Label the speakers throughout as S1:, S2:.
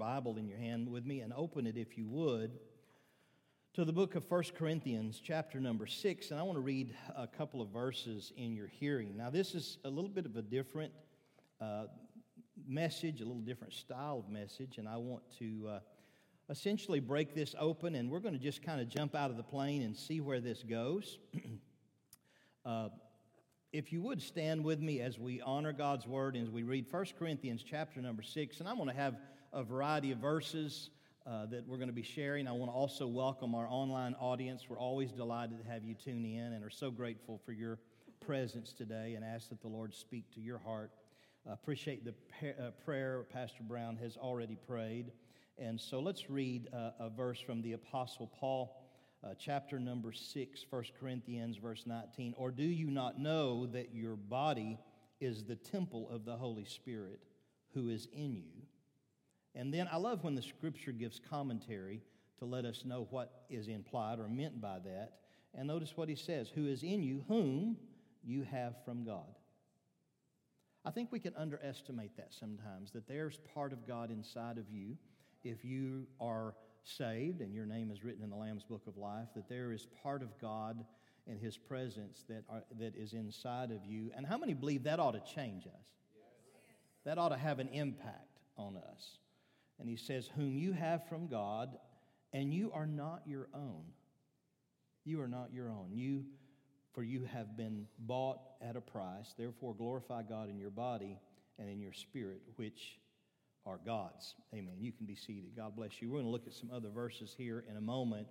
S1: Bible in your hand with me and open it, if you would, to the book of 1 Corinthians, chapter number 6. And I want to read a couple of verses in your hearing. Now, this is a little bit of a different uh, message, a little different style of message, and I want to uh, essentially break this open, and we're going to just kind of jump out of the plane and see where this goes. uh, if you would stand with me as we honor God's word and as we read 1 Corinthians chapter number 6, and I'm going to have a variety of verses uh, that we're going to be sharing. I want to also welcome our online audience. We're always delighted to have you tune in and are so grateful for your presence today and ask that the Lord speak to your heart. I appreciate the uh, prayer Pastor Brown has already prayed. And so let's read uh, a verse from the Apostle Paul. Uh, chapter number 6, 1 Corinthians, verse 19. Or do you not know that your body is the temple of the Holy Spirit who is in you? And then I love when the scripture gives commentary to let us know what is implied or meant by that. And notice what he says Who is in you, whom you have from God. I think we can underestimate that sometimes, that there's part of God inside of you. If you are saved and your name is written in the Lamb's Book of Life, that there is part of God and His presence that, are, that is inside of you. And how many believe that ought to change us? That ought to have an impact on us. And he says, Whom you have from God, and you are not your own. You are not your own. You, for you have been bought at a price. Therefore, glorify God in your body and in your spirit, which are God's. Amen. You can be seated. God bless you. We're going to look at some other verses here in a moment.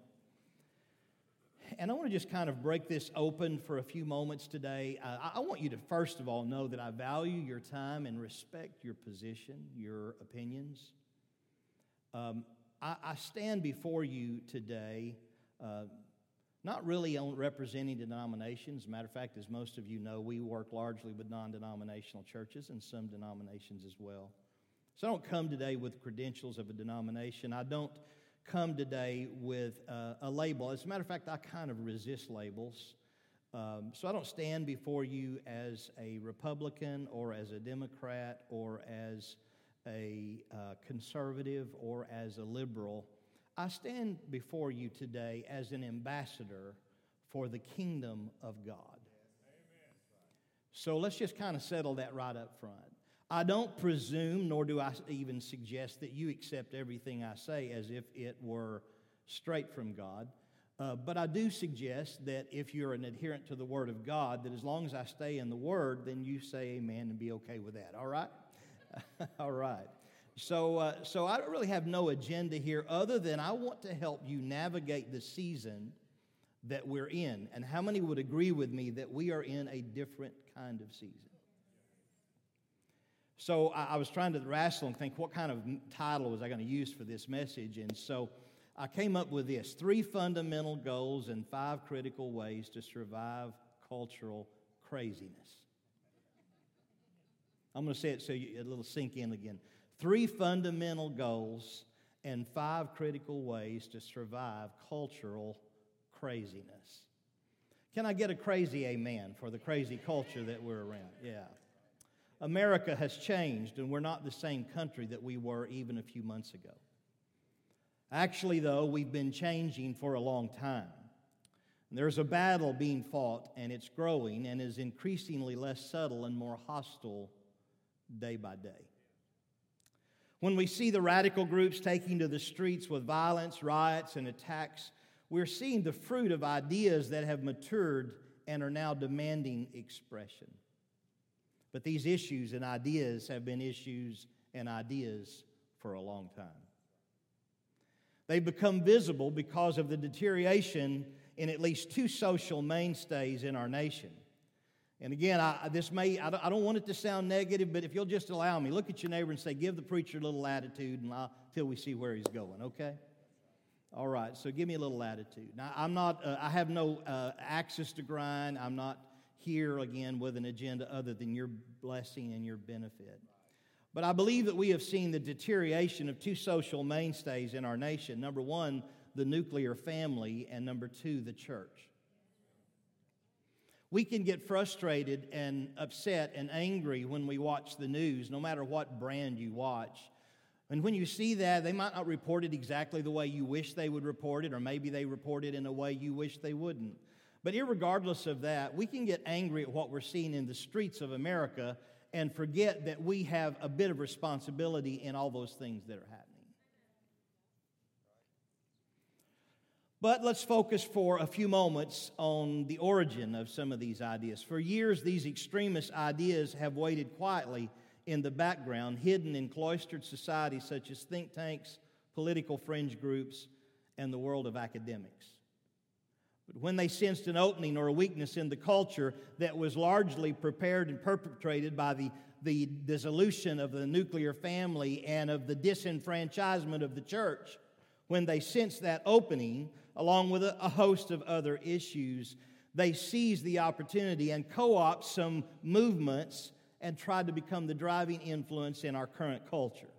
S1: And I want to just kind of break this open for a few moments today. Uh, I want you to, first of all, know that I value your time and respect your position, your opinions. Um, I, I, stand before you today uh, not really on representing denominations. Matter of fact, as most of you know, we work largely with non denominational churches and some denominations as well. So I don't come today with credentials of a denomination. I don't come today with uh, a label. As a matter of fact, I kind of resist labels. Um, so I don't stand before you as a Republican or as a Democrat or as a uh, conservative or as a liberal, I stand before you today as an ambassador for the kingdom of God. So let's just kind of settle that right up front. I don't presume, nor do I even suggest that you accept everything I say as if it were straight from God. Uh, but I do suggest that if you're an adherent to the Word of God, that as long as I stay in the Word, then you say amen and be okay with that, all right? All right. So, uh, so I don't really have no agenda here other than I want to help you navigate the season that we're in. And how many would agree with me that we are in a different kind of season? So I, I was trying to wrestle and think what kind of title was I going to use for this message. And so I came up with this three fundamental goals and five critical ways to survive cultural craziness. I'm going to say it so you, it'll sink in again. Three fundamental goals and five critical ways to survive cultural craziness. Can I get a crazy amen for the crazy culture that we're around? Yeah. America has changed, and we're not the same country that we were even a few months ago. Actually, though, we've been changing for a long time. There's a battle being fought, and it's growing and is increasingly less subtle and more hostile day by day. When we see the radical groups taking to the streets with violence, riots, and attacks, we're seeing the fruit of ideas that have matured and are now demanding expression. But these issues and ideas have been issues and ideas for a long time. They've become visible because of the deterioration in at least two social mainstays in our nation and again, I, this may, I don't, I don't, want it to sound negative, but if you'll just allow me, look at your neighbor and say, give the preacher a little latitude until we see where he's going, okay? All right, so give me a little latitude. Now, I'm not, uh, I have no uh, axis to grind. I'm not here again with an agenda other than your blessing and your benefit. But I believe that we have seen the deterioration of two social mainstays in our nation. Number one, the nuclear family, and number two, the church. We can get frustrated and upset and angry when we watch the news, no matter what brand you watch. And when you see that, they might not report it exactly the way you wish they would report it, or maybe they report it in a way you wish they wouldn't. But regardless of that, we can get angry at what we're seeing in the streets of America and forget that we have a bit of responsibility in all those things that are happening. But let's focus for a few moments on the origin of some of these ideas. For years, these extremist ideas have waited quietly in the background, hidden in cloistered societies such as think tanks, political fringe groups, and the world of academics. But when they sensed an opening or a weakness in the culture that was largely prepared and perpetrated by the, the dissolution of the nuclear family and of the disenfranchisement of the church, when they sensed that opening, along with a, host of other issues, they seized the opportunity and co opted some movements and tried to become the driving influence in our current culture.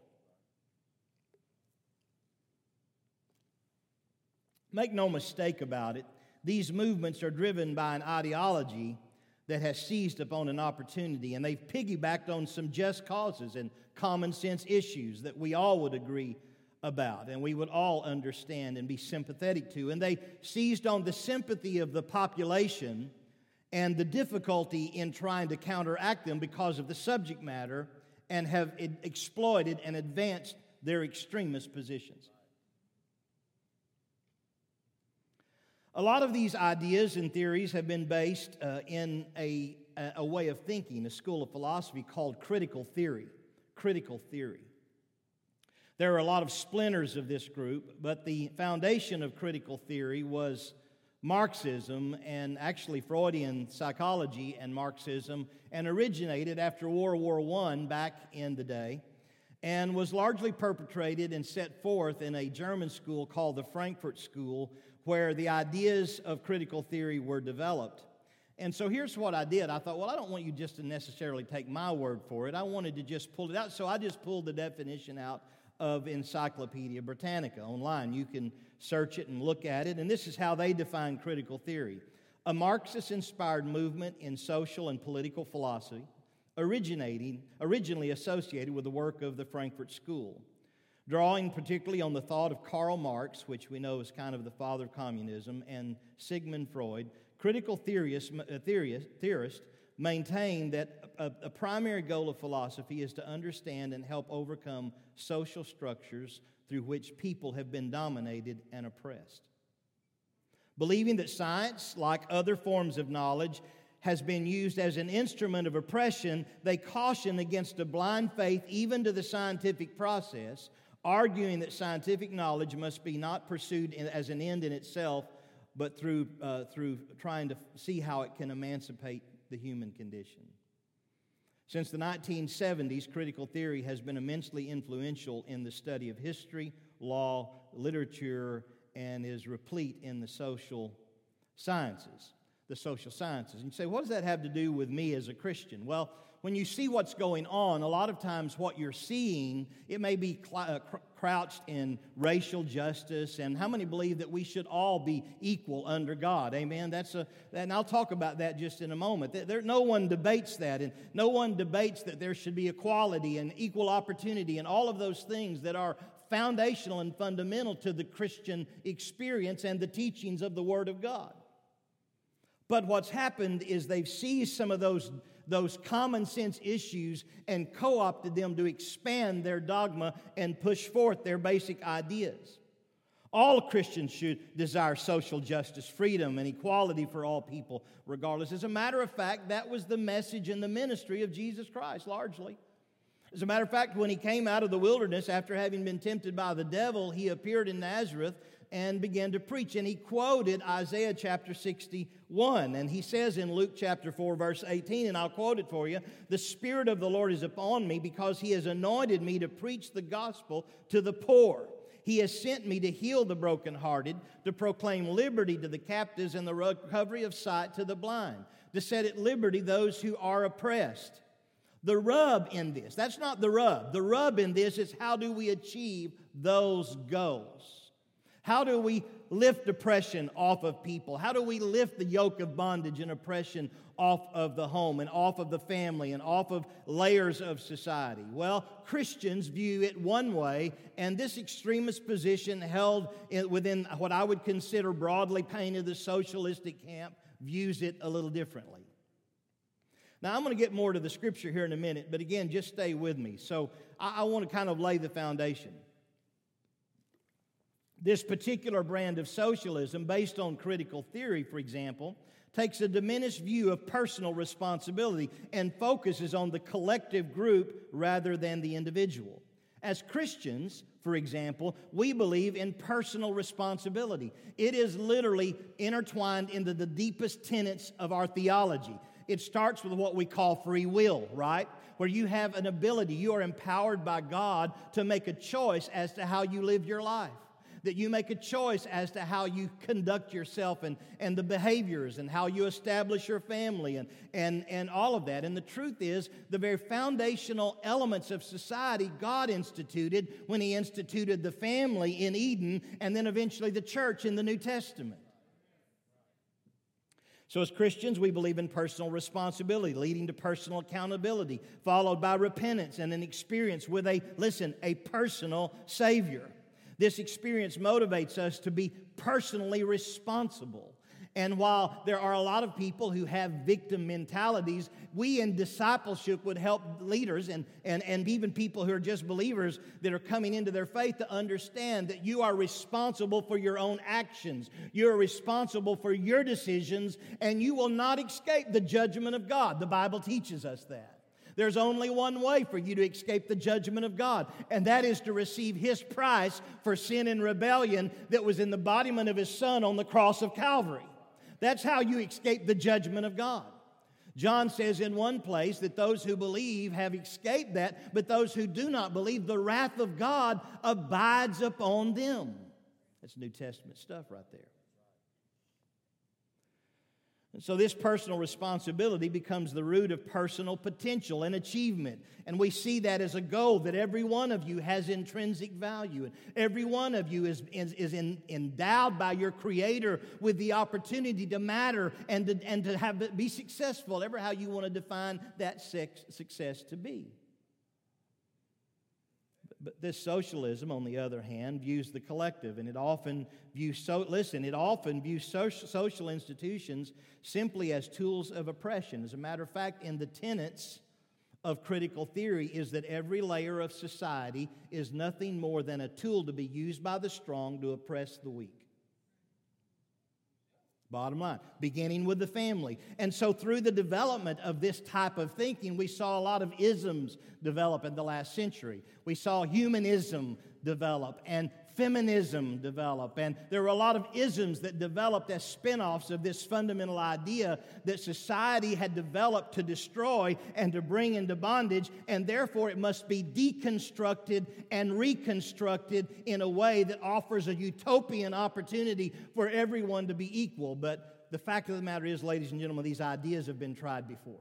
S1: Make no mistake about it, these movements are driven by an ideology that has seized upon an opportunity, and they've piggybacked on some just causes and common sense issues that we all would agree about and we would all understand and be sympathetic to. And they seized on the sympathy of the population and the difficulty in trying to counteract them because of the subject matter and have exploited and advanced their extremist positions. A lot of these ideas and theories have been based uh, in a, a way of thinking, a school of philosophy called critical theory. Critical theory. There are a lot of splinters of this group, but the foundation of critical theory was Marxism and actually Freudian psychology and Marxism, and originated after World War I back in the day, and was largely perpetrated and set forth in a German school called the Frankfurt School, where the ideas of critical theory were developed. And so here's what I did. I thought, well, I don't want you just to necessarily take my word for it. I wanted to just pull it out. So I just pulled the definition out of Encyclopedia Britannica online. You can search it and look at it. And this is how they define critical theory a Marxist inspired movement in social and political philosophy, originating, originally associated with the work of the Frankfurt School. Drawing particularly on the thought of Karl Marx, which we know is kind of the father of communism, and Sigmund Freud, critical theorists, uh, theorists maintain that a, a, primary goal of philosophy is to understand and help overcome social structures through which people have been dominated and oppressed. Believing that science, like other forms of knowledge, has been used as an instrument of oppression, they caution against a blind faith even to the scientific process, arguing that scientific knowledge must be not pursued as an end in itself, but through, uh, through trying to see how it can emancipate the human condition. Since the 1970s, critical theory has been immensely influential in the study of history, law, literature, and is replete in the social sciences. The social sciences. And you say, what does that have to do with me as a Christian? Well, when you see what's going on, a lot of times what you're seeing, it may be uh, cr- crouched in racial justice. And how many believe that we should all be equal under God? Amen. That's a, and I'll talk about that just in a moment. There, no one debates that, and no one debates that there should be equality and equal opportunity and all of those things that are foundational and fundamental to the Christian experience and the teachings of the Word of God. But what's happened is they've seized some of those those common sense issues and co opted them to expand their dogma and push forth their basic ideas. All Christians should desire social justice, freedom, and equality for all people, regardless. As a matter of fact, that was the message in the ministry of Jesus Christ, largely. As a matter of fact, when he came out of the wilderness after having been tempted by the devil, he appeared in Nazareth and began to preach. And he quoted Isaiah chapter 61. And he says in Luke chapter 4, verse 18, and I'll quote it for you The Spirit of the Lord is upon me because he has anointed me to preach the gospel to the poor. He has sent me to heal the brokenhearted, to proclaim liberty to the captives and the recovery of sight to the blind, to set at liberty those who are oppressed. The rub in this, that's not the rub. The rub in this is how do we achieve those goals? How do we lift depression off of people? How do we lift the yoke of bondage and oppression off of the home and off of the family and off of layers of society? Well, Christians view it one way, and this extremist position held within what I would consider broadly painted the socialistic camp views it a little differently. Now, I'm going to get more to the scripture here in a minute, but again, just stay with me. So, I, I want to kind of lay the foundation. This particular brand of socialism, based on critical theory, for example, takes a diminished view of personal responsibility and focuses on the collective group rather than the individual. As Christians, for example, we believe in personal responsibility. It is literally intertwined into the deepest tenets of our theology. It starts with what we call free will, right? Where you have an ability, you are empowered by God to make a choice as to how you live your life that you make a choice as to how you conduct yourself and, and the behaviors and how you establish your family and, and, and all of that. And the truth is, the very foundational elements of society God instituted when He instituted the family in Eden and then eventually the church in the New Testament. So, as Christians, we believe in personal responsibility, leading to personal accountability, followed by repentance and an experience with a, listen, a personal Savior. This experience motivates us to be personally responsible. And while there are a lot of people who have victim mentalities, we in discipleship would help leaders and, and, and even people who are just believers that are coming into their faith to understand that you are responsible for your own actions. You're responsible for your decisions, and you will not escape the judgment of God. The Bible teaches us that. There's only one way for you to escape the judgment of God, and that is to receive His price for sin and rebellion that was in the embodiment of His Son on the cross of Calvary. That's how you escape the judgment of God. John says in one place that those who believe have escaped that, but those who do not believe, the wrath of God abides upon them. That's New Testament stuff right there. And so, this personal responsibility becomes the root of personal potential and achievement. And we see that as a goal that every one of you has intrinsic value. And every one of you is, is, is in, endowed by your Creator with the opportunity to matter and to, and to have, be successful, ever how you want to define that sex, success to be. But this socialism, on the other hand, views the collective, and it often views, so, listen, it often views social, institutions simply as tools of oppression. As a matter of fact, in the tenets of critical theory is that every layer of society is nothing more than a tool to be used by the strong to oppress the weak. Bottom line, beginning with the family. And so, through the development of this type of thinking, we saw a lot of isms develop in the last century. We saw humanism develop and feminism develop. And there were a lot of isms that developed as spin offs of this fundamental idea that society had developed to destroy and to bring into bondage, and therefore it must be deconstructed and reconstructed in a way that offers a utopian opportunity for everyone to be equal. But the fact of the matter is, ladies and gentlemen, these ideas have been tried before.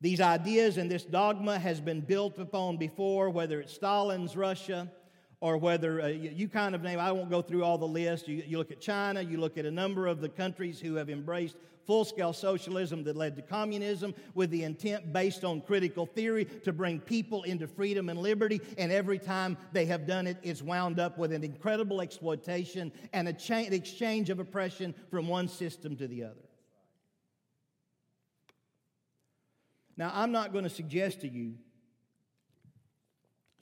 S1: These ideas and this dogma has been built upon before, whether it's Stalin's Russia or whether uh, you, you, kind of name, I won't go through all the list. You, you look at China, you look at a number of the countries who have embraced full scale socialism that led to communism with the intent based on critical theory to bring people into freedom and liberty. And every time they have done it, it's wound up with an incredible exploitation and a cha- exchange of oppression from one system to the other. Now, I'm not going to suggest to you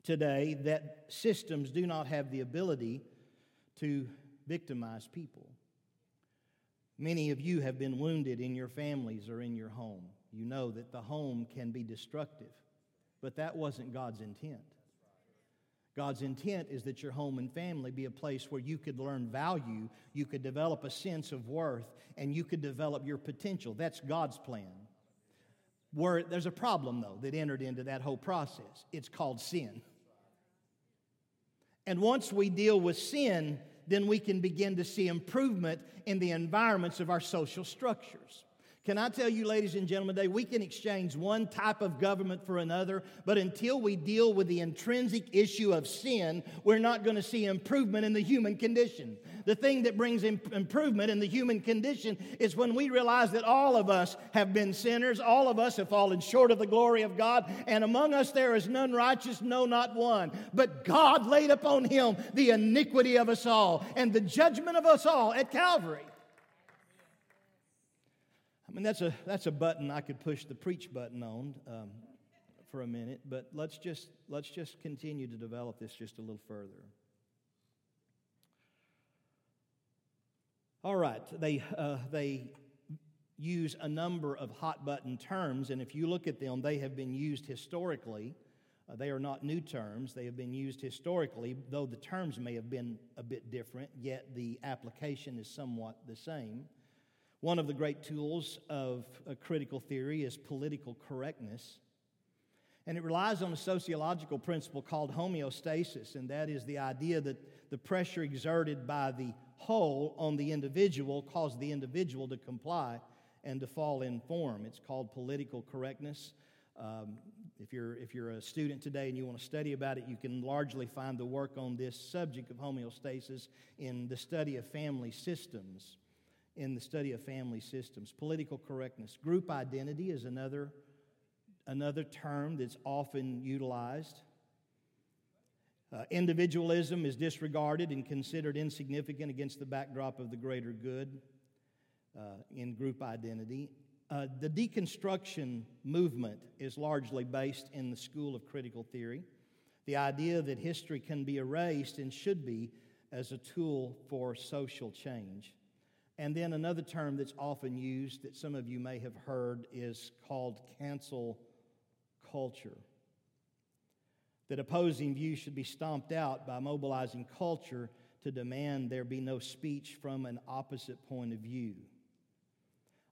S1: today that systems do not have the ability to victimize people. Many of you have been wounded in your families or in your home. You know that the home can be destructive, but that wasn't God's intent. God's intent is that your home and family be a place where you could learn value, you could develop a sense of worth, and you could develop your potential. That's God's plan. There's a problem, though, that entered into that whole process. It's called sin. And once we deal with sin, then we can begin to see improvement in the environments of our social structures. Can I tell you, ladies and gentlemen, today we can exchange one type of government for another, but until we deal with the intrinsic issue of sin, we're not going to see improvement in the human condition. The thing that brings improvement in the human condition is when we realize that all of us have been sinners, all of us have fallen short of the glory of God, and among us there is none righteous, no, not one. But God laid upon him the iniquity of us all and the judgment of us all at Calvary mean, that's a, that's a button I could push the preach button on um, for a minute, but let's just, let's just continue to develop this just a little further. All right, they, uh, they use a number of hot button terms, and if you look at them, they have been used historically. Uh, they are not new terms. They have been used historically, though the terms may have been a bit different, yet the application is somewhat the same. One of the great tools of critical theory is political correctness. And it relies on a sociological principle called homeostasis, and that is the idea that the pressure exerted by the whole on the individual causes the individual to comply and to fall in form. It's called political correctness. Um, if, you're, if you're a student today and you want to study about it, you can largely find the work on this subject of homeostasis in the study of family systems in the study of family systems. Political correctness. Group identity is another, another term that's often utilized. Uh, individualism is disregarded and considered insignificant against the backdrop of the greater good uh, in group identity. Uh, the deconstruction movement is largely based in the school of critical theory. The idea that history can be erased and should be as a tool for social change. And then another term that's often used that some of you may have heard is called cancel culture. That opposing views should be stomped out by mobilizing culture to demand there be no speech from an opposite point of view.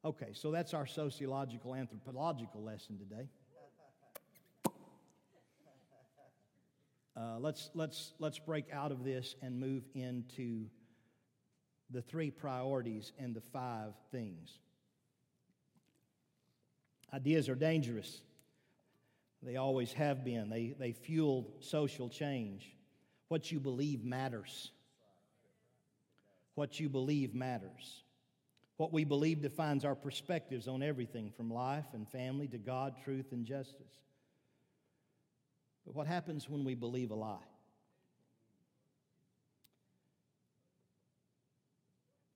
S1: Okay, so that's our sociological anthropological lesson today. Uh, let's, let's, let's break out of this and move into the three priorities and the five things. Ideas are dangerous. They always have been. They, they fuel social change. What you believe matters. What you believe matters. What we believe defines our perspectives on everything from life and family to God, truth, and justice. But what happens when we believe a lie?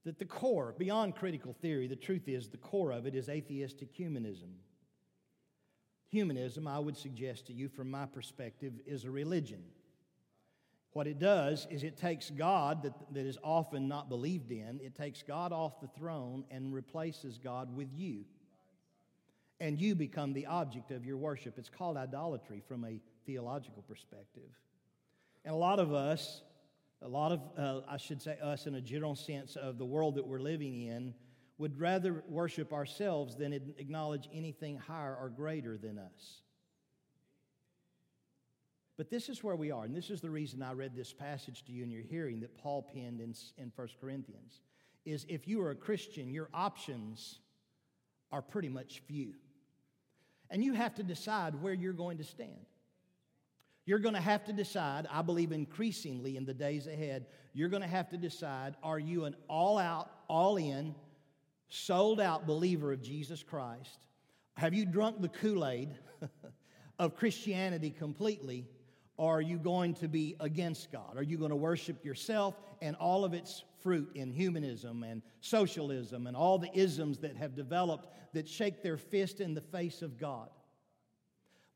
S1: That the core, beyond critical theory, the truth is the core of it is atheistic humanism. Humanism, I would suggest to you from my perspective, is a religion. What it does is it takes God, that, that is often not believed in, it takes God off the throne and replaces God with you. And you become the object of your worship. It's called idolatry from a theological perspective. And a lot of us a lot of, uh, I should say, us in a general sense of the world that we're living in, would rather worship ourselves than acknowledge anything higher or greater than us. But this is where we are, and this is the reason I read this passage to you in your hearing that Paul penned in, in 1 Corinthians, is if you are a Christian, your options are pretty much few. And you have to decide where you're going to stand. You're going to have to decide, I believe increasingly in the days ahead, you're going to have to decide are you an all out, all in, sold out believer of Jesus Christ? Have you drunk the Kool Aid of Christianity completely? Or are you going to be against God? Are you going to worship yourself and all of its fruit in humanism and socialism and all the isms that have developed that shake their fist in the face of God?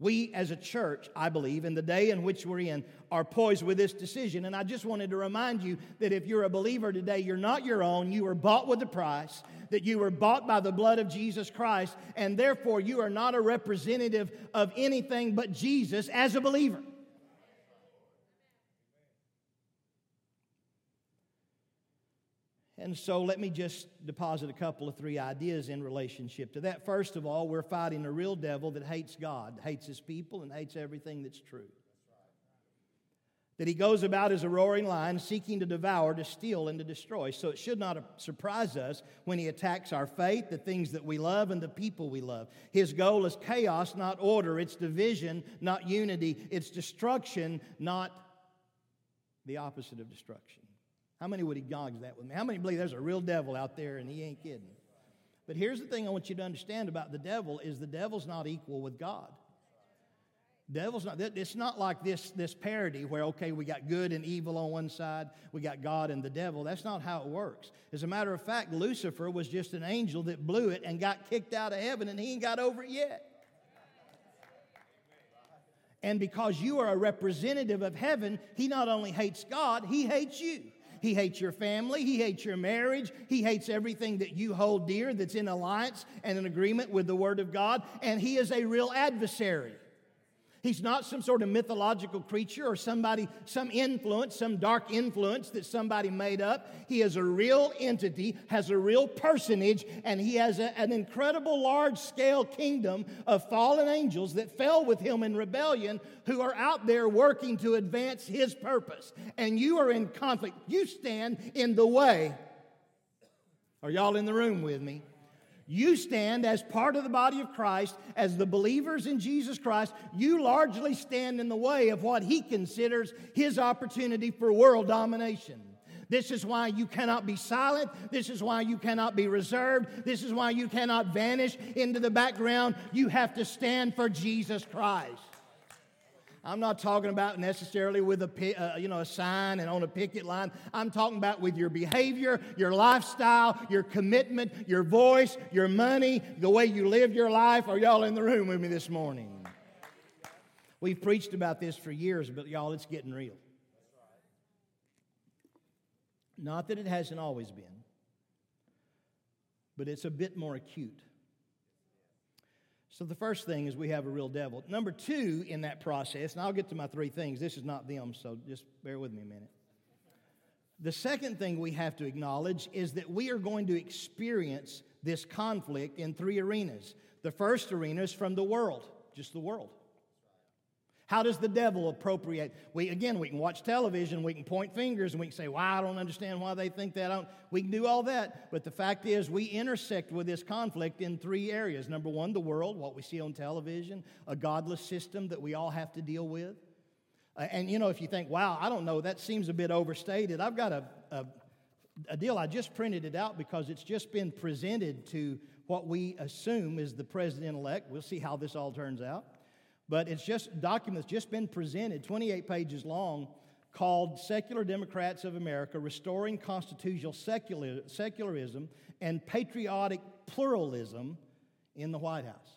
S1: We as a church, I believe, in the day in which we're in, are poised with this decision. And I just wanted to remind you that if you're a believer today, you're not your own. You were bought with a price, that you were bought by the blood of Jesus Christ, and therefore you are not a representative of anything but Jesus as a believer. And so let me just deposit a couple of three ideas in relationship to that. First of all, we're fighting a real devil that hates God, hates his people, and hates everything that's true. that he goes about as a roaring lion, seeking to devour, to steal, and to destroy. So it should not surprise us when he attacks our faith, the things that we love, and the people we love. His goal is chaos, not order. It's division, not unity. It's destruction, not the opposite of destruction. How many would he acknowledge that with me? How many believe there's a real devil out there and he ain't kidding? But here's the thing I want you to understand about the devil is the devil's not equal with God. Devil's not, it's not like this, this parody where, okay, we got good and evil on one side, we got God and the devil. That's not how it works. As a matter of fact, Lucifer was just an angel that blew it and got kicked out of heaven, and he ain't got over it yet. And because you are a representative of heaven, he not only hates God, he hates you. He hates your family. He hates your marriage. He hates everything that you hold dear that's in alliance and in agreement with the Word of God. And he is a real adversary. He's not some sort of mythological creature or somebody, some influence, some dark influence that somebody made up. He is a real entity, has a real personage, and he has a, an incredible large scale kingdom of fallen angels that fell with him in rebellion who are out there working to advance his purpose. And you are in conflict. You stand in the way. Are y'all in the room with me? You stand as part of the body of Christ, as the believers in Jesus Christ. You largely stand in the way of what he considers his opportunity for world domination. This is why you cannot be silent. This is why you cannot be reserved. This is why you cannot vanish into the background. You have to stand for Jesus Christ. I'm not talking about necessarily with a, uh, you know, a sign and on a picket line. I'm talking about with your behavior, your lifestyle, your commitment, your voice, your money, the way you live your life. Are y'all in the room with me this morning? We've preached about this for years, but y'all, it's getting real. Not that it hasn't always been, but it's a bit more acute. So the first thing is we have a real devil. Number two in that process, and I'll get to my three things. This is not them, so just bear with me a minute. The second thing we have to acknowledge is that we are going to experience this conflict in three arenas. The first arena is from the world, just the world. How does the devil appropriate? We again, we can watch television, we can point fingers, and we can say, "Well, I don't understand why they think that." I don't. We can do all that, but the fact is, we intersect with this conflict in three areas. Number one, the world, what we see on television, a godless system that we all have to deal with. Uh, and you know, if you think, "Wow, I don't know, that seems a bit overstated," I've got a, a a deal. I just printed it out because it's just been presented to what we assume is the president elect. We'll see how this all turns out. But it's just documents just been presented, 28 pages long, called Secular Democrats of America Restoring Constitutional Secular, Secularism and Patriotic Pluralism in the White House.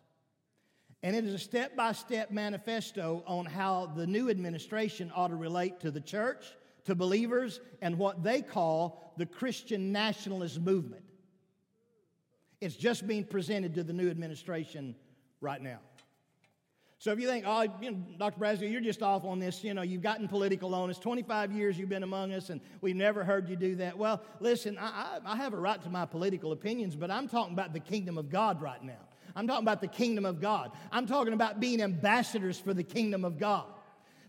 S1: And it is a step by step manifesto on how the new administration ought to relate to the church, to believers, and what they call the Christian nationalist movement. It's just being presented to the new administration right now. So if you think, oh, you know, Dr. Bradshaw, you're just off on this, you know, you've gotten political on us. 25 years you've been among us, and we've never heard you do that. Well, listen, I, I, I have a right to my political opinions, but I'm talking about the kingdom of God right now. I'm talking about the kingdom of God. I'm talking about being ambassadors for the kingdom of God.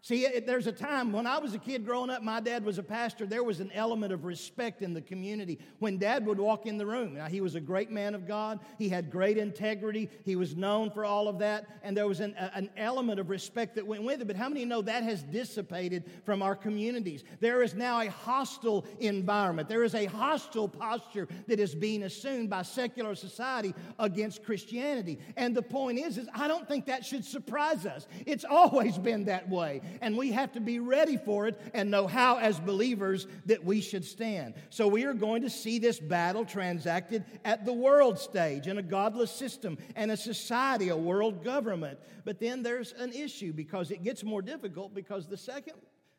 S1: See, there's a time when I was a kid growing up, my dad was a pastor. There was an element of respect in the community when dad would walk in the room. Now, he was a great man of God, he had great integrity, he was known for all of that, and there was an, an element of respect that went with it. But how many know that has dissipated from our communities? There is now a hostile environment, there is a hostile posture that is being assumed by secular society against Christianity. And the point is, is I don't think that should surprise us. It's always been that way and we have to be ready for it and know how, as believers, that we should stand. So we are going to see this battle transacted at the world stage in a godless system and a society, a world government. But then there's an issue because it gets more difficult because the second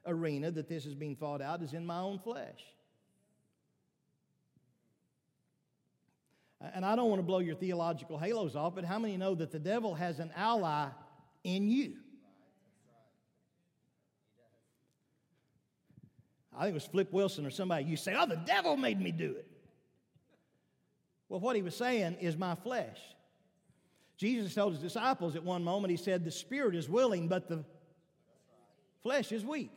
S1: arena that this is being fought out is in my own flesh. And I don't want to blow your theological halos off, but how many know that the devil has an ally in you? I think it was Flip Wilson or somebody, you say, oh, the devil made me do it. Well, what he was saying is my flesh. Jesus told his disciples at one moment, he said, The spirit is willing, but the flesh is weak.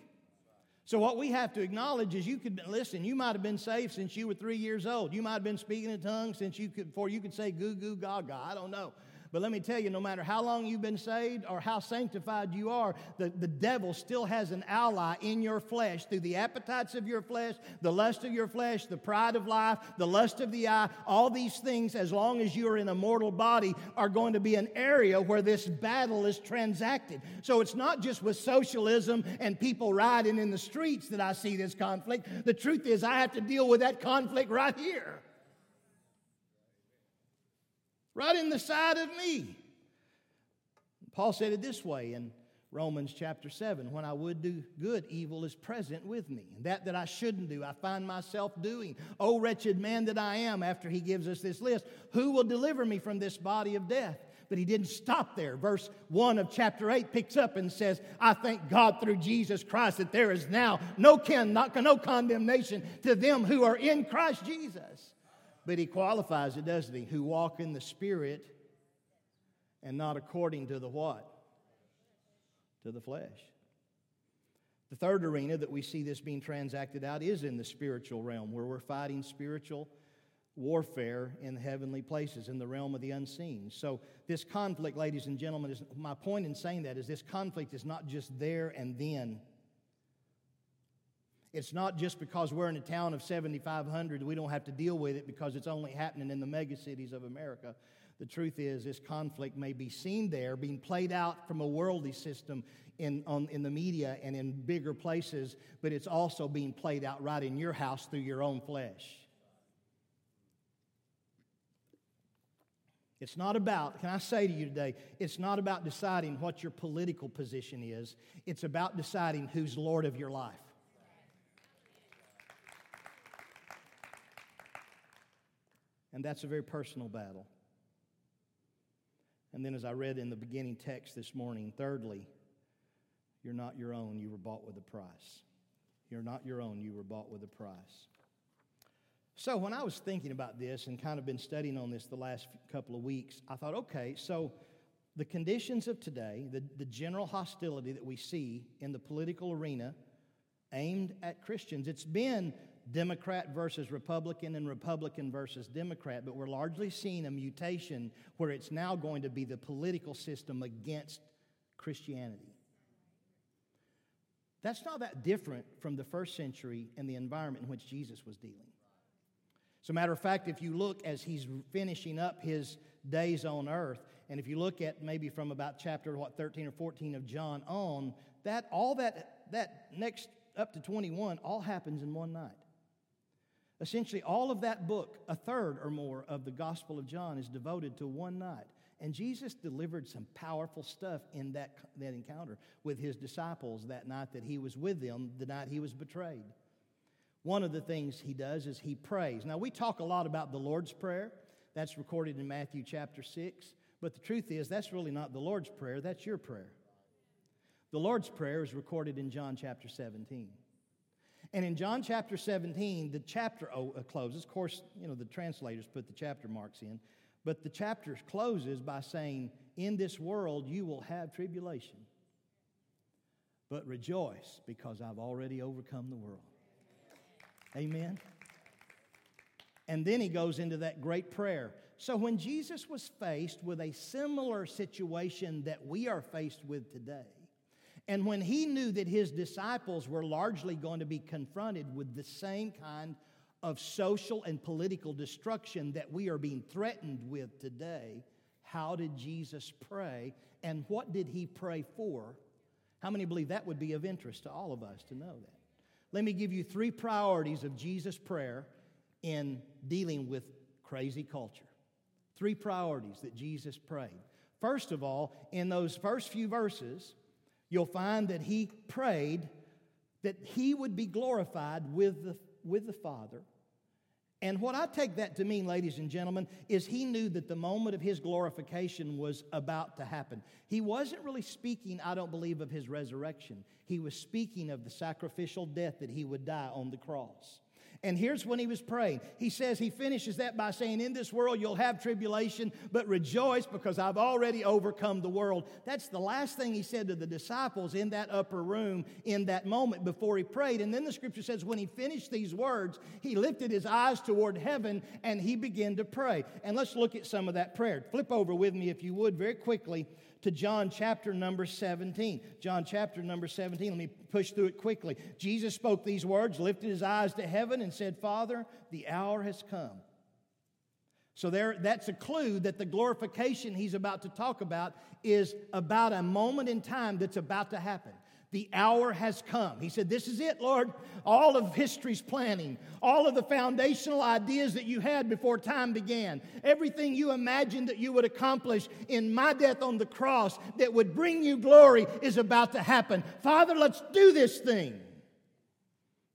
S1: So, what we have to acknowledge is you could listen, you might have been saved since you were three years old. You might have been speaking in tongues since you could, before you could say goo goo gaga. I don't know. But let me tell you, no matter how long you've been saved or how sanctified you are, the, the devil still has an ally in your flesh through the appetites of your flesh, the lust of your flesh, the pride of life, the lust of the eye. All these things, as long as you are in a mortal body, are going to be an area where this battle is transacted. So it's not just with socialism and people riding in the streets that I see this conflict. The truth is, I have to deal with that conflict right here right in the side of me. Paul said it this way in Romans chapter 7 When I would do good, evil is present with me. And that that I shouldn't do, I find myself doing. Oh, wretched man that I am, after he gives us this list, who will deliver me from this body of death? But he didn't stop there. Verse 1 of chapter 8 picks up and says, I thank God through Jesus Christ that there is now no kin, not, no condemnation to them who are in Christ Jesus. But he qualifies it, doesn't he? Who walk in the Spirit and not according to the what? To the flesh. The third arena that we see this being transacted out is in the spiritual realm, where we're fighting spiritual warfare in the heavenly places, in the realm of the unseen. So, this conflict, ladies and gentlemen, is my point in saying that is this conflict is not just there and then it's not just because we're in a town of 7,500 we don't have to deal with it because it's only happening in the megacities of America. The truth is, this conflict may be seen there, being played out from a worldly system in, on, in the media and in bigger places, but it's also being played out right in your house through your own flesh. It's not about, can I say to you today, it's not about deciding what your political position is. It's about deciding who's Lord of your life. And that's a very personal battle. And then, as I read in the beginning text this morning, thirdly, you're not your own, you were bought with a price. You're not your own, you were bought with a price. So, when I was thinking about this and kind of been studying on this the last couple of weeks, I thought, okay, so the conditions of today, the, the general hostility that we see in the political arena aimed at Christians, it's been Democrat versus Republican and Republican versus Democrat, but we're largely seeing a mutation where it's now going to be the political system against Christianity. That's not that different from the first century and the environment in which Jesus was dealing. As a matter of fact, if you look as he's finishing up his days on earth, and if you look at maybe from about chapter what 13 or 14 of John on, that all that that next up to 21 all happens in one night. Essentially, all of that book, a third or more of the Gospel of John, is devoted to one night. And Jesus delivered some powerful stuff in that, that encounter with his disciples that night that he was with them, the night he was betrayed. One of the things he does is he prays. Now, we talk a lot about the Lord's Prayer. That's recorded in Matthew chapter 6. But the truth is, that's really not the Lord's Prayer, that's your prayer. The Lord's Prayer is recorded in John chapter 17. And in John chapter 17, the chapter uh, closes. Of course, you know, the translators put the chapter marks in. But the chapter closes by saying, In this world you will have tribulation. But rejoice because I've already overcome the world. Amen. And then he goes into that great prayer. So when Jesus was faced with a similar situation that we are faced with today, and when he knew that his disciples were largely going to be confronted with the same kind of social and political destruction that we are being threatened with today, how did Jesus pray? And what did he pray for? How many believe that would be of interest to all of us to know that? Let me give you three priorities of Jesus' prayer in dealing with crazy culture. Three priorities that Jesus prayed. First of all, in those first few verses, you'll find that he prayed that he would be glorified with the, with the Father. And what I take that to mean, ladies and gentlemen, is he knew that the moment of his glorification was about to happen. He wasn't really speaking, I don't believe, of his resurrection. He was speaking of the sacrificial death that he would die on the cross. And here's when he was praying. He says, he finishes that by saying, In this world you'll have tribulation, but rejoice because I've already overcome the world. That's the last thing he said to the disciples in that upper room in that moment before he prayed. And then the scripture says, when he finished these words, he lifted his eyes toward heaven and he began to pray. And let's look at some of that prayer. Flip over with me, if you would, very quickly to John chapter number 17. John chapter number 17. Let me push through it quickly. Jesus spoke these words, lifted his eyes to heaven, and said, Father, the hour has come. So there, that's a clue that the glorification he's about to talk about is about a moment in time that's about to happen. The hour has come. He said, This is it, Lord. All of history's planning, all of the foundational ideas that you had before time began, everything you imagined that you would accomplish in my death on the cross that would bring you glory is about to happen. Father, let's do this thing.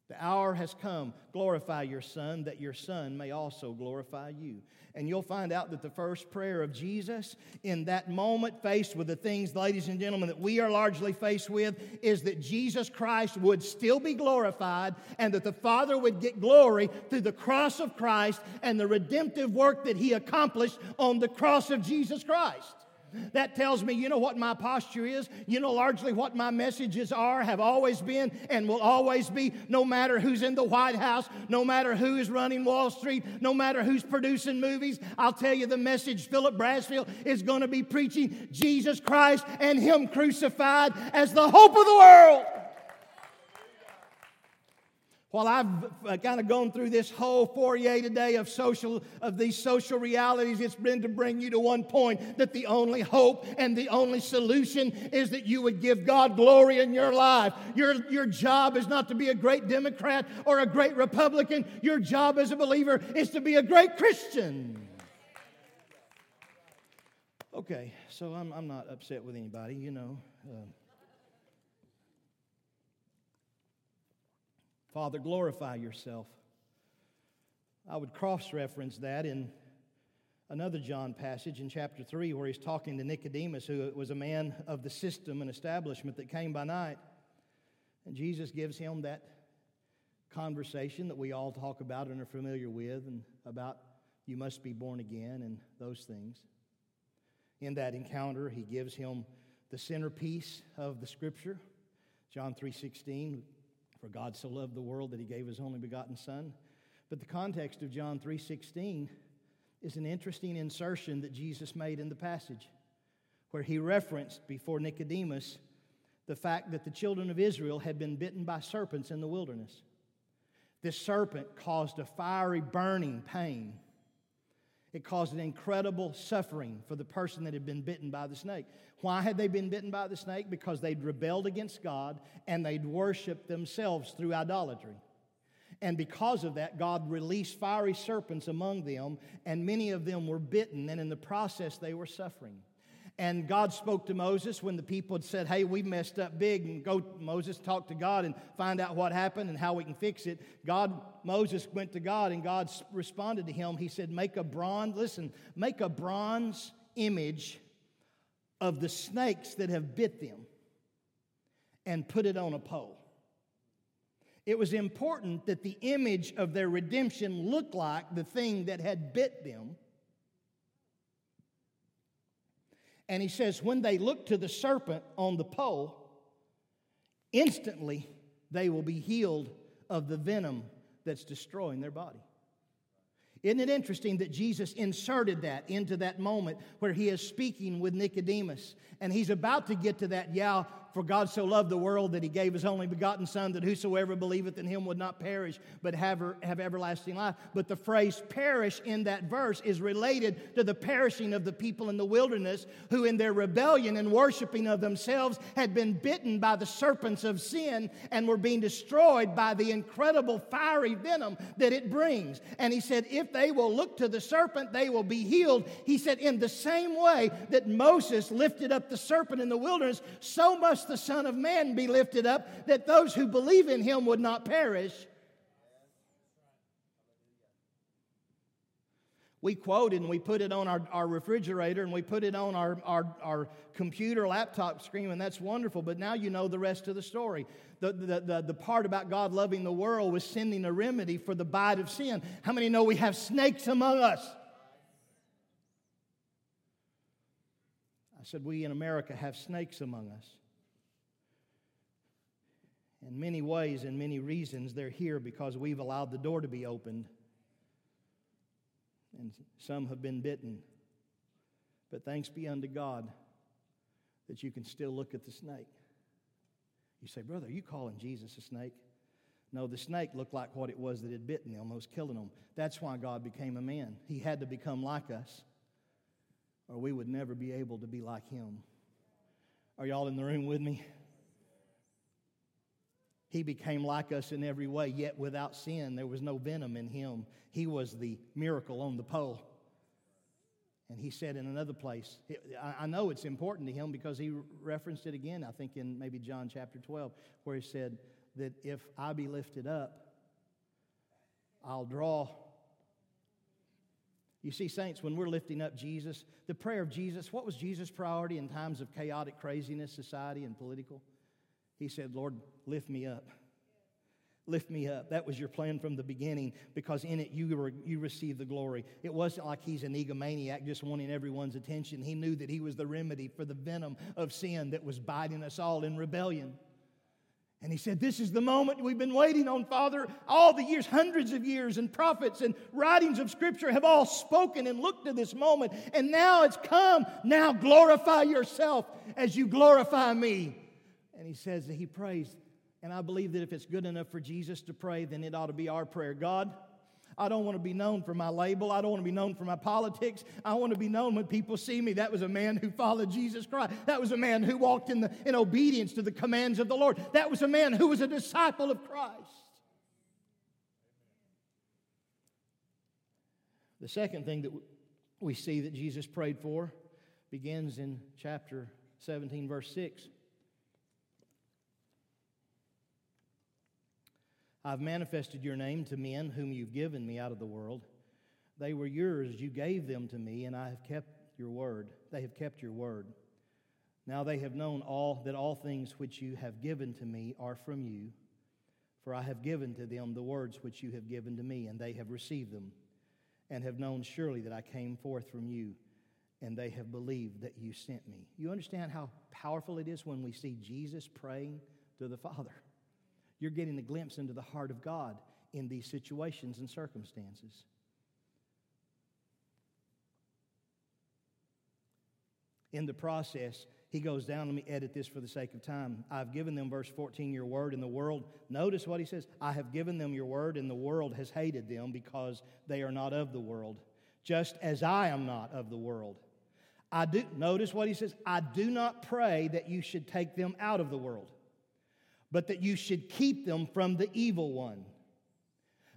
S1: The hour has come. Glorify your Son, that your Son may also glorify you. And you'll find out that the first prayer of Jesus in that moment, faced with the things, ladies and gentlemen, that we are largely faced with, is that Jesus Christ would still be glorified and that the Father would get glory through the cross of Christ and the redemptive work that He accomplished on the cross of Jesus Christ. That tells me, you know what my posture is? You know largely what my messages are, have always been, and will always be, no matter who's in the White House, no matter who is running Wall Street, no matter who's producing movies. I'll tell you the message Philip Brasfield is going to be preaching Jesus Christ and Him crucified as the hope of the world. While I've uh, kind of gone through this whole foyer today of social of these social realities, it's been to bring you to one point that the only hope and the only solution is that you would give God glory in your life. Your, your job is not to be a great Democrat or a great Republican. Your job as a believer is to be a great Christian. Okay, so I'm, I'm not upset with anybody, you know. Uh, Father, glorify yourself. I would cross reference that in another John passage in chapter 3 where he's talking to Nicodemus, who was a man of the system and establishment that came by night. And Jesus gives him that conversation that we all talk about and are familiar with, and about you must be born again and those things. In that encounter, he gives him the centerpiece of the scripture, John 3:16, for God so loved the world that he gave his only begotten son. But the context of John 3:16 is an interesting insertion that Jesus made in the passage where he referenced before Nicodemus the fact that the children of Israel had been bitten by serpents in the wilderness. This serpent caused a fiery burning pain. It caused an incredible suffering for the person that had been bitten by the snake. Why had they been bitten by the snake? Because they'd rebelled against God and they'd worshiped themselves through idolatry. And because of that, God released fiery serpents among them, and many of them were bitten, and in the process, they were suffering. And God spoke to Moses when the people had said, Hey, we messed up big, and go, Moses, talk to God and find out what happened and how we can fix it. God, Moses went to God, and God responded to him. He said, Make a bronze, listen, make a bronze image of the snakes that have bit them and put it on a pole. It was important that the image of their redemption looked like the thing that had bit them. And he says, when they look to the serpent on the pole, instantly they will be healed of the venom that's destroying their body. Isn't it interesting that Jesus inserted that into that moment where he is speaking with Nicodemus? And he's about to get to that, yeah, for God so loved the world that he gave his only begotten Son, that whosoever believeth in him would not perish, but have, er, have everlasting life. But the phrase perish in that verse is related to the perishing of the people in the wilderness who, in their rebellion and worshiping of themselves, had been bitten by the serpents of sin and were being destroyed by the incredible fiery venom that it brings. And he said, if they will look to the serpent, they will be healed. He said, in the same way that Moses lifted up the serpent in the wilderness, so must the Son of Man be lifted up, that those who believe in him would not perish. We quote and we put it on our, our refrigerator and we put it on our, our, our computer, laptop screen, and that's wonderful. But now you know the rest of the story. The, the, the, the part about God loving the world was sending a remedy for the bite of sin. How many know we have snakes among us? I said, We in America have snakes among us. In many ways and many reasons, they're here because we've allowed the door to be opened and some have been bitten. But thanks be unto God that you can still look at the snake. You say, Brother, are you calling Jesus a snake? No, the snake looked like what it was that had bitten them, was killing them. That's why God became a man. He had to become like us, or we would never be able to be like him. Are y'all in the room with me? He became like us in every way, yet without sin. There was no venom in him. He was the miracle on the pole. And he said in another place, I know it's important to him because he referenced it again, I think in maybe John chapter 12, where he said that if I be lifted up, I'll draw. You see, saints, when we're lifting up Jesus, the prayer of Jesus, what was Jesus' priority in times of chaotic craziness, society, and political? He said, Lord, lift me up. Lift me up. That was your plan from the beginning because in it you, were, you received the glory. It wasn't like he's an egomaniac just wanting everyone's attention. He knew that he was the remedy for the venom of sin that was biting us all in rebellion. And he said, This is the moment we've been waiting on, Father. All the years, hundreds of years, and prophets and writings of Scripture have all spoken and looked to this moment. And now it's come. Now glorify yourself as you glorify me. And he says that he prays. And I believe that if it's good enough for Jesus to pray, then it ought to be our prayer. God, I don't want to be known for my label. I don't want to be known for my politics. I want to be known when people see me. That was a man who followed Jesus Christ. That was a man who walked in, the, in obedience to the commands of the Lord. That was a man who was a disciple of Christ. The second thing that we see that Jesus prayed for begins in chapter 17, verse 6. I've manifested your name to men whom you've given me out of the world. They were yours, you gave them to me, and I have kept your word. They have kept your word. Now they have known all that all things which you have given to me are from you. For I have given to them the words which you have given to me, and they have received them, and have known surely that I came forth from you, and they have believed that you sent me. You understand how powerful it is when we see Jesus praying to the Father? You're getting a glimpse into the heart of God in these situations and circumstances. In the process, he goes down. Let me edit this for the sake of time. I've given them, verse 14, your word in the world. Notice what he says I have given them your word, and the world has hated them because they are not of the world, just as I am not of the world. I do notice what he says, I do not pray that you should take them out of the world but that you should keep them from the evil one.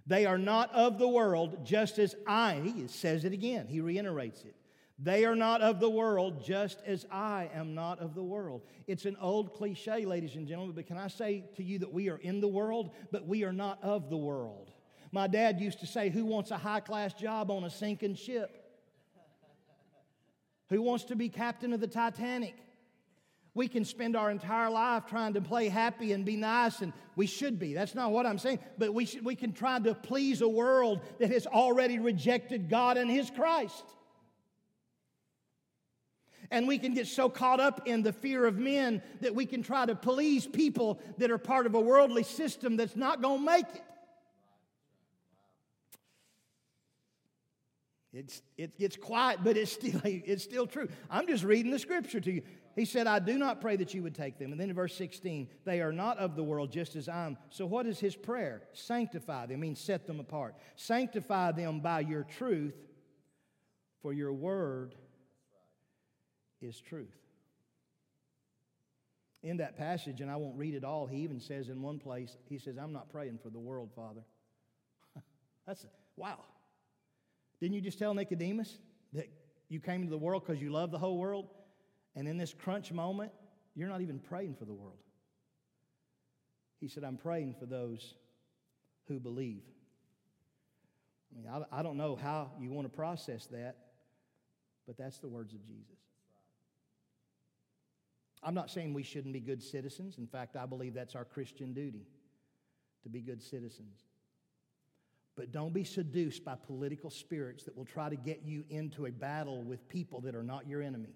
S1: They are not of the world, just as I, he says it again, he reiterates it. They are not of the world, just as I am not of the world. It's an old cliche, ladies and gentlemen, but can I say to you that we are in the world, but we are not of the world? My dad used to say, Who wants a high class job on a sinking ship? Who wants to be captain of the Titanic? We can spend our entire life trying to play happy and be nice, and we should be. That's not what I'm saying. But we, should, we can try to please a world that has already rejected God and His Christ. And we can get so caught up in the fear of men that we can try to please people that are part of a worldly system that's not going to make it. It's, it gets quiet, but it's still, it's still true. I'm just reading the scripture to you. He said, I do not pray that you would take them. And then in verse 16, they are not of the world just as I am. So what is his prayer? Sanctify them, means set them apart. Sanctify them by your truth, for your word is truth. In that passage, and I won't read it all, he even says in one place, he says, I'm not praying for the world, Father. That's, wow. Didn't you just tell Nicodemus that you came to the world because you love the whole world? And in this crunch moment, you're not even praying for the world. He said, I'm praying for those who believe. I mean, I, I don't know how you want to process that, but that's the words of Jesus. I'm not saying we shouldn't be good citizens. In fact, I believe that's our Christian duty to be good citizens. But don't be seduced by political spirits that will try to get you into a battle with people that are not your enemy.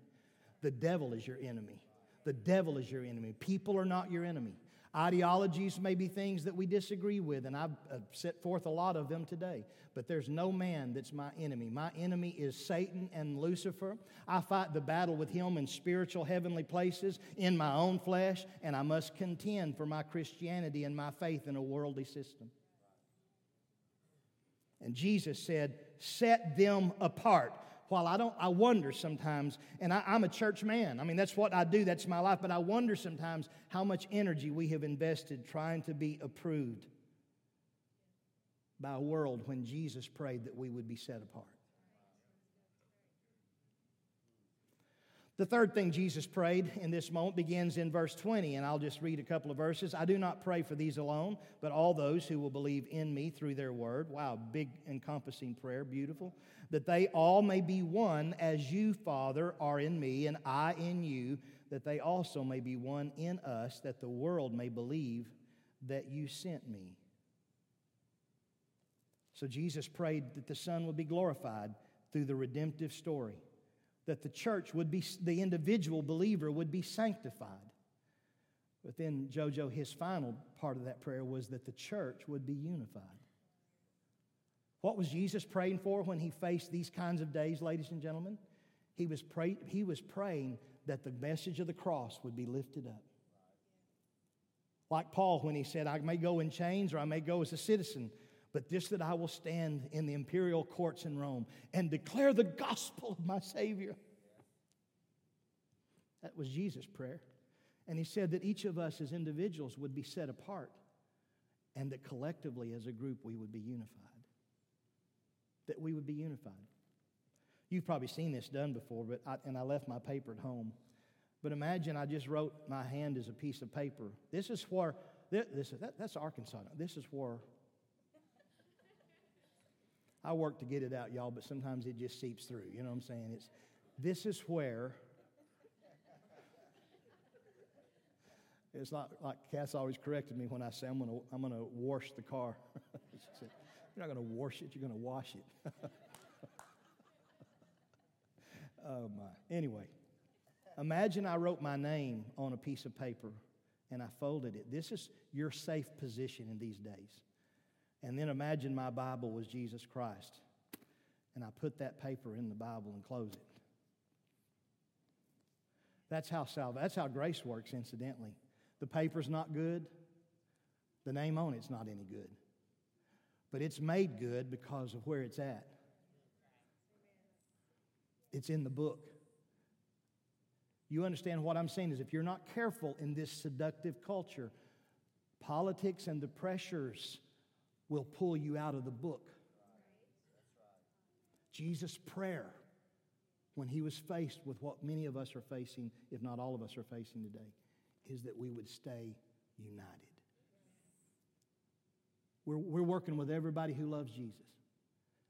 S1: The devil is your enemy. The devil is your enemy. People are not your enemy. Ideologies may be things that we disagree with, and I've uh, set forth a lot of them today. But there's no man that's my enemy. My enemy is Satan and Lucifer. I fight the battle with him in spiritual heavenly places in my own flesh, and I must contend for my Christianity and my faith in a worldly system. And Jesus said, Set them apart while I don't, I wonder sometimes, and I, am a church man. I mean, that's what I do, that's my life, but I wonder sometimes how much energy we have invested trying to be approved by a world when Jesus prayed that we would be set apart. The third thing Jesus prayed in this moment begins in verse 20, and I'll just read a couple of verses. I do not pray for these alone, but all those who will believe in me through their word. Wow, big encompassing prayer, beautiful. That they all may be one as you, Father, are in me, and I in you, that they also may be one in us, that the world may believe that you sent me. So Jesus prayed that the Son would be glorified through the redemptive story that the church would be, the individual believer would be sanctified. But then, Jojo, his final part of that prayer was that the church would be unified. What was Jesus praying for when he faced these kinds of days, ladies and gentlemen? He was, pray, he was praying that the message of the cross would be lifted up. Like Paul, when he said, I may go in chains or I may go as a citizen, but this that I will stand in the imperial courts in Rome and declare the gospel of my Savior. That was Jesus' prayer. And he said that each of us as individuals would be set apart and that collectively as a group we would be unified. That we would be unified. You've probably seen this done before, but I, and I left my paper at home. But imagine I just wrote my hand as a piece of paper. This is where, this, that, that's Arkansas. This is where I work to get it out, y'all, but sometimes it just seeps through. You know what I'm saying? It's this is where it's not like Cass always corrected me when I say I'm gonna I'm gonna wash the car. said, you're not gonna wash it, you're gonna wash it. oh my. Anyway, imagine I wrote my name on a piece of paper and I folded it. This is your safe position in these days. And then imagine my Bible was Jesus Christ. And I put that paper in the Bible and close it. That's how salve, that's how grace works, incidentally. The paper's not good, the name on it's not any good. But it's made good because of where it's at. It's in the book. You understand what I'm saying is if you're not careful in this seductive culture, politics and the pressures will pull you out of the book. Jesus' prayer when he was faced with what many of us are facing, if not all of us are facing today, is that we would stay united. We're, we're working with everybody who loves Jesus.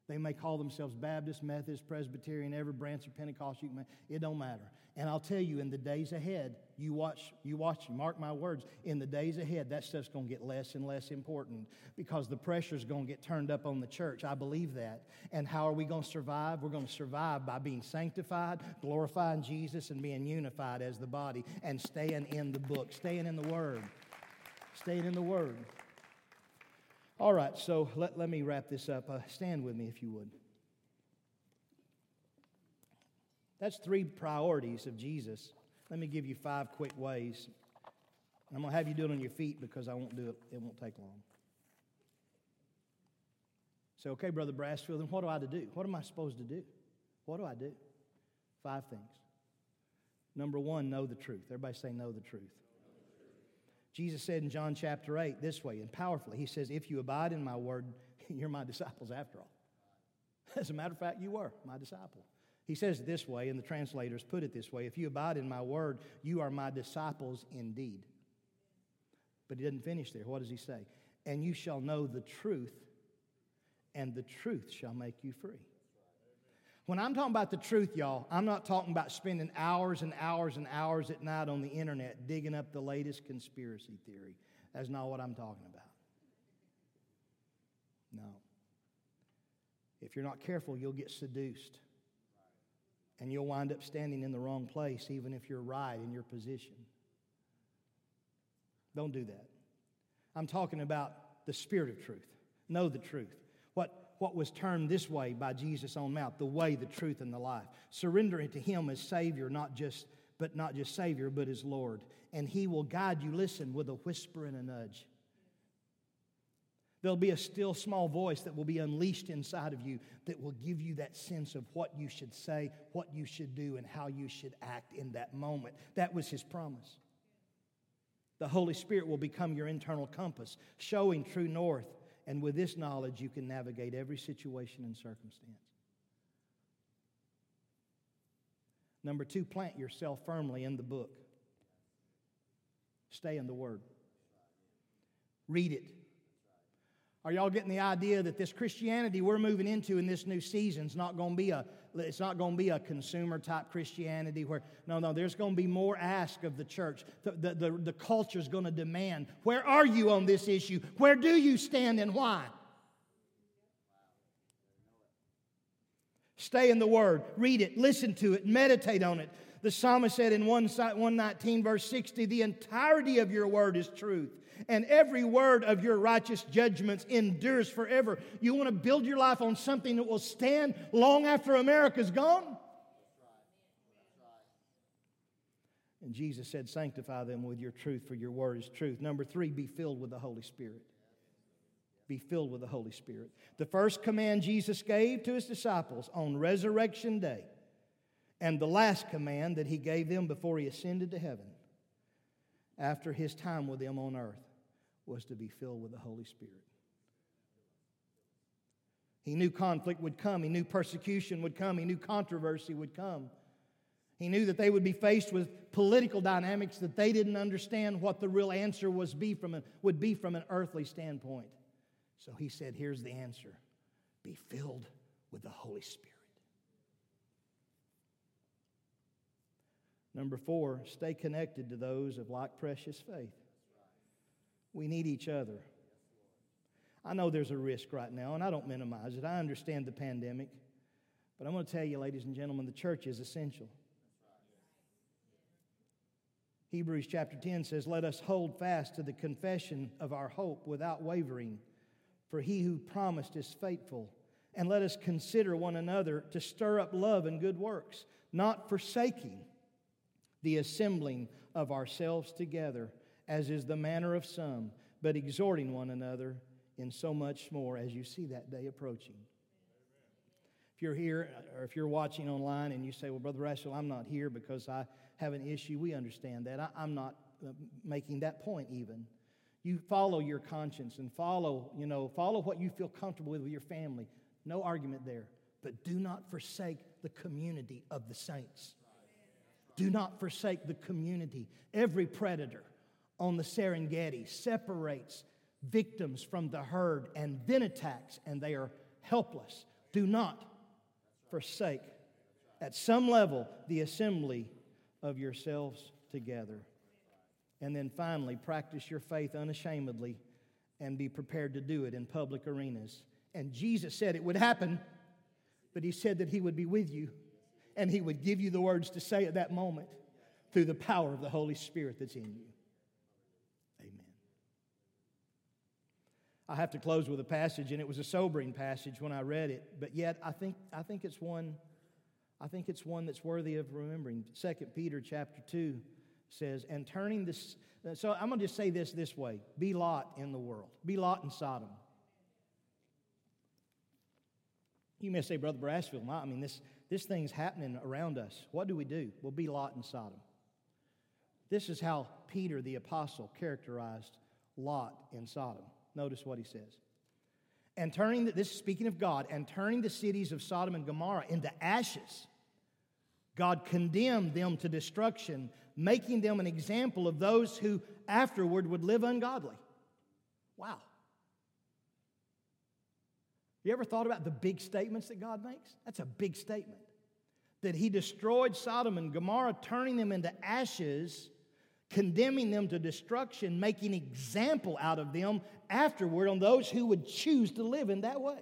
S1: They may call themselves Baptist, Methodist, Presbyterian, every branch of Pentecost you can. It don't matter. And I'll tell you, in the days ahead, you watch, you watch, mark my words. In the days ahead, that stuff's going to get less and less important because the pressure's going to get turned up on the church. I believe that. And how are we going to survive? We're going to survive by being sanctified, glorifying Jesus, and being unified as the body, and staying in the book, staying in the Word, staying in the Word. All right, so let, let me wrap this up. Uh, stand with me if you would. That's three priorities of Jesus. Let me give you five quick ways. I'm going to have you do it on your feet because I won't do it, it won't take long. Say, okay, Brother Brassfield, then what do I to do? What am I supposed to do? What do I do? Five things. Number one, know the truth. Everybody say, know the truth. Jesus said in John chapter 8 this way, and powerfully, He says, If you abide in my word, you're my disciples after all. As a matter of fact, you were my disciple. He says it this way, and the translators put it this way If you abide in my word, you are my disciples indeed. But he doesn't finish there. What does he say? And you shall know the truth, and the truth shall make you free. When I'm talking about the truth, y'all, I'm not talking about spending hours and hours and hours at night on the internet digging up the latest conspiracy theory. That's not what I'm talking about. No. If you're not careful, you'll get seduced. And you'll wind up standing in the wrong place, even if you're right in your position. Don't do that. I'm talking about the spirit of truth. Know the truth. What, what was termed this way by Jesus on mouth the way, the truth, and the life. Surrendering to Him as Savior, not just, but not just Savior, but as Lord. And He will guide you, listen, with a whisper and a nudge. There'll be a still small voice that will be unleashed inside of you that will give you that sense of what you should say, what you should do, and how you should act in that moment. That was his promise. The Holy Spirit will become your internal compass, showing true north. And with this knowledge, you can navigate every situation and circumstance. Number two, plant yourself firmly in the book. Stay in the Word. Read it are y'all getting the idea that this Christianity we're moving into in this new season is not going to be a it's not going to be a consumer type Christianity where no no there's going to be more ask of the church. The, the, the, the culture is going to demand, where are you on this issue? Where do you stand and why? Stay in the Word, read it, listen to it, meditate on it. The psalmist said in 119, verse 60, the entirety of your word is truth and every word of your righteous judgments endures forever. You want to build your life on something that will stand long after America's gone? And Jesus said, Sanctify them with your truth, for your word is truth. Number three, be filled with the Holy Spirit. Be filled with the Holy Spirit. The first command Jesus gave to his disciples on Resurrection Day, and the last command that he gave them before he ascended to heaven after his time with them on earth was to be filled with the Holy Spirit. He knew conflict would come. He knew persecution would come. He knew controversy would come. He knew that they would be faced with political dynamics that they didn't understand what the real answer was be from a, would be from an earthly standpoint. So he said, Here's the answer be filled with the Holy Spirit. Number four, stay connected to those of like precious faith. We need each other. I know there's a risk right now, and I don't minimize it. I understand the pandemic. But I'm going to tell you, ladies and gentlemen, the church is essential. Hebrews chapter 10 says, Let us hold fast to the confession of our hope without wavering, for he who promised is faithful. And let us consider one another to stir up love and good works, not forsaking the assembling of ourselves together as is the manner of some, but exhorting one another in so much more as you see that day approaching. If you're here or if you're watching online and you say, Well, Brother Rashel, I'm not here because I have an issue, we understand that. I, am not uh, making that point even. You follow your conscience and follow, you know, follow what you feel comfortable with with your family. No argument there. But do not forsake the community of the saints. Do not forsake the community. Every predator, on the Serengeti separates victims from the herd and then attacks, and they are helpless. Do not forsake, at some level, the assembly of yourselves together. And then finally, practice your faith unashamedly and be prepared to do it in public arenas. And Jesus said it would happen, but He said that He would be with you and He would give you the words to say at that moment through the power of the Holy Spirit that's in you. Amen. I have to close with a passage, and it was a sobering passage when I read it, but yet I think, I think it's one. I think it's one that's worthy of remembering. Second Peter chapter 2 says, and turning this, so I'm going to just say this this way be Lot in the world, be Lot in Sodom. You may say, Brother Brassfield, I mean, this, this thing's happening around us. What do we do? We'll be Lot in Sodom. This is how Peter the apostle characterized Lot in Sodom. Notice what he says. And turning, the, this is speaking of God, and turning the cities of Sodom and Gomorrah into ashes, God condemned them to destruction, making them an example of those who afterward would live ungodly. Wow. You ever thought about the big statements that God makes? That's a big statement. That He destroyed Sodom and Gomorrah, turning them into ashes, condemning them to destruction, making example out of them afterward on those who would choose to live in that way.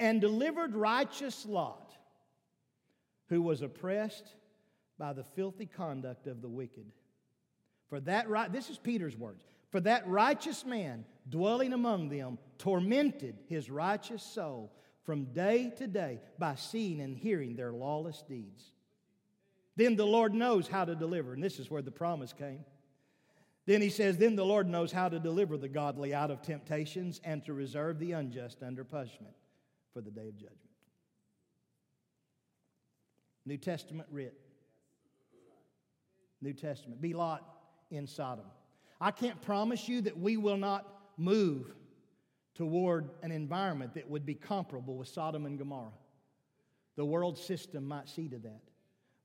S1: And delivered righteous Lot, who was oppressed by the filthy conduct of the wicked. For that right, this is Peter's words. For that righteous man dwelling among them tormented his righteous soul from day to day by seeing and hearing their lawless deeds. Then the Lord knows how to deliver, and this is where the promise came. Then he says, Then the Lord knows how to deliver the godly out of temptations and to reserve the unjust under punishment for the day of judgment. New Testament writ. New Testament. Be Lot in Sodom. I can't promise you that we will not move toward an environment that would be comparable with Sodom and Gomorrah. The world system might see to that.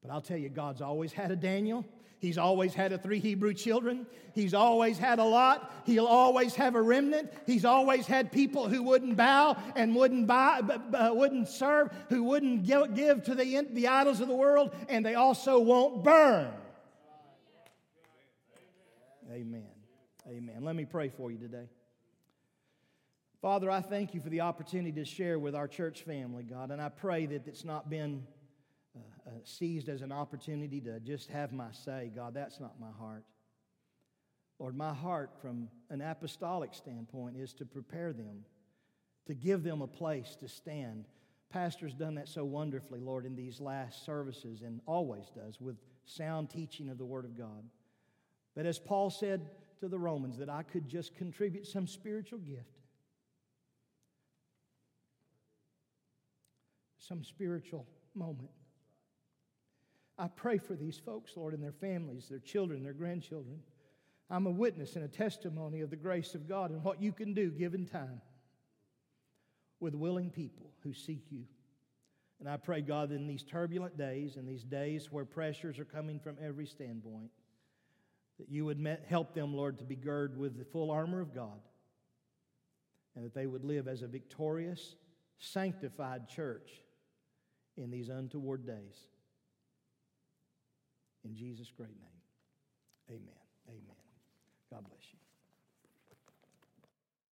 S1: But I'll tell you, God's always had a Daniel. He's always had a three Hebrew children. He's always had a lot. He'll always have a remnant. He's always had people who wouldn't bow and wouldn't buy, uh, wouldn't serve, who wouldn't give to the, the idols of the world, and they also won't burn. Amen. Amen. Let me pray for you today. Father, I thank you for the opportunity to share with our church family, God, and I pray that it's not been uh, uh, seized as an opportunity to just have my say. God, that's not my heart. Lord, my heart from an apostolic standpoint is to prepare them, to give them a place to stand. Pastor's done that so wonderfully, Lord, in these last services and always does with sound teaching of the Word of God. But as Paul said to the Romans, that I could just contribute some spiritual gift, some spiritual moment. I pray for these folks, Lord, and their families, their children, their grandchildren. I'm a witness and a testimony of the grace of God and what you can do given time with willing people who seek you. And I pray, God, in these turbulent days in these days where pressures are coming from every standpoint, that you would met, help them, Lord, to be girded with the full armor of God, and that they would live as a victorious, sanctified church in these untoward days. In Jesus' great name, amen. Amen. God bless you.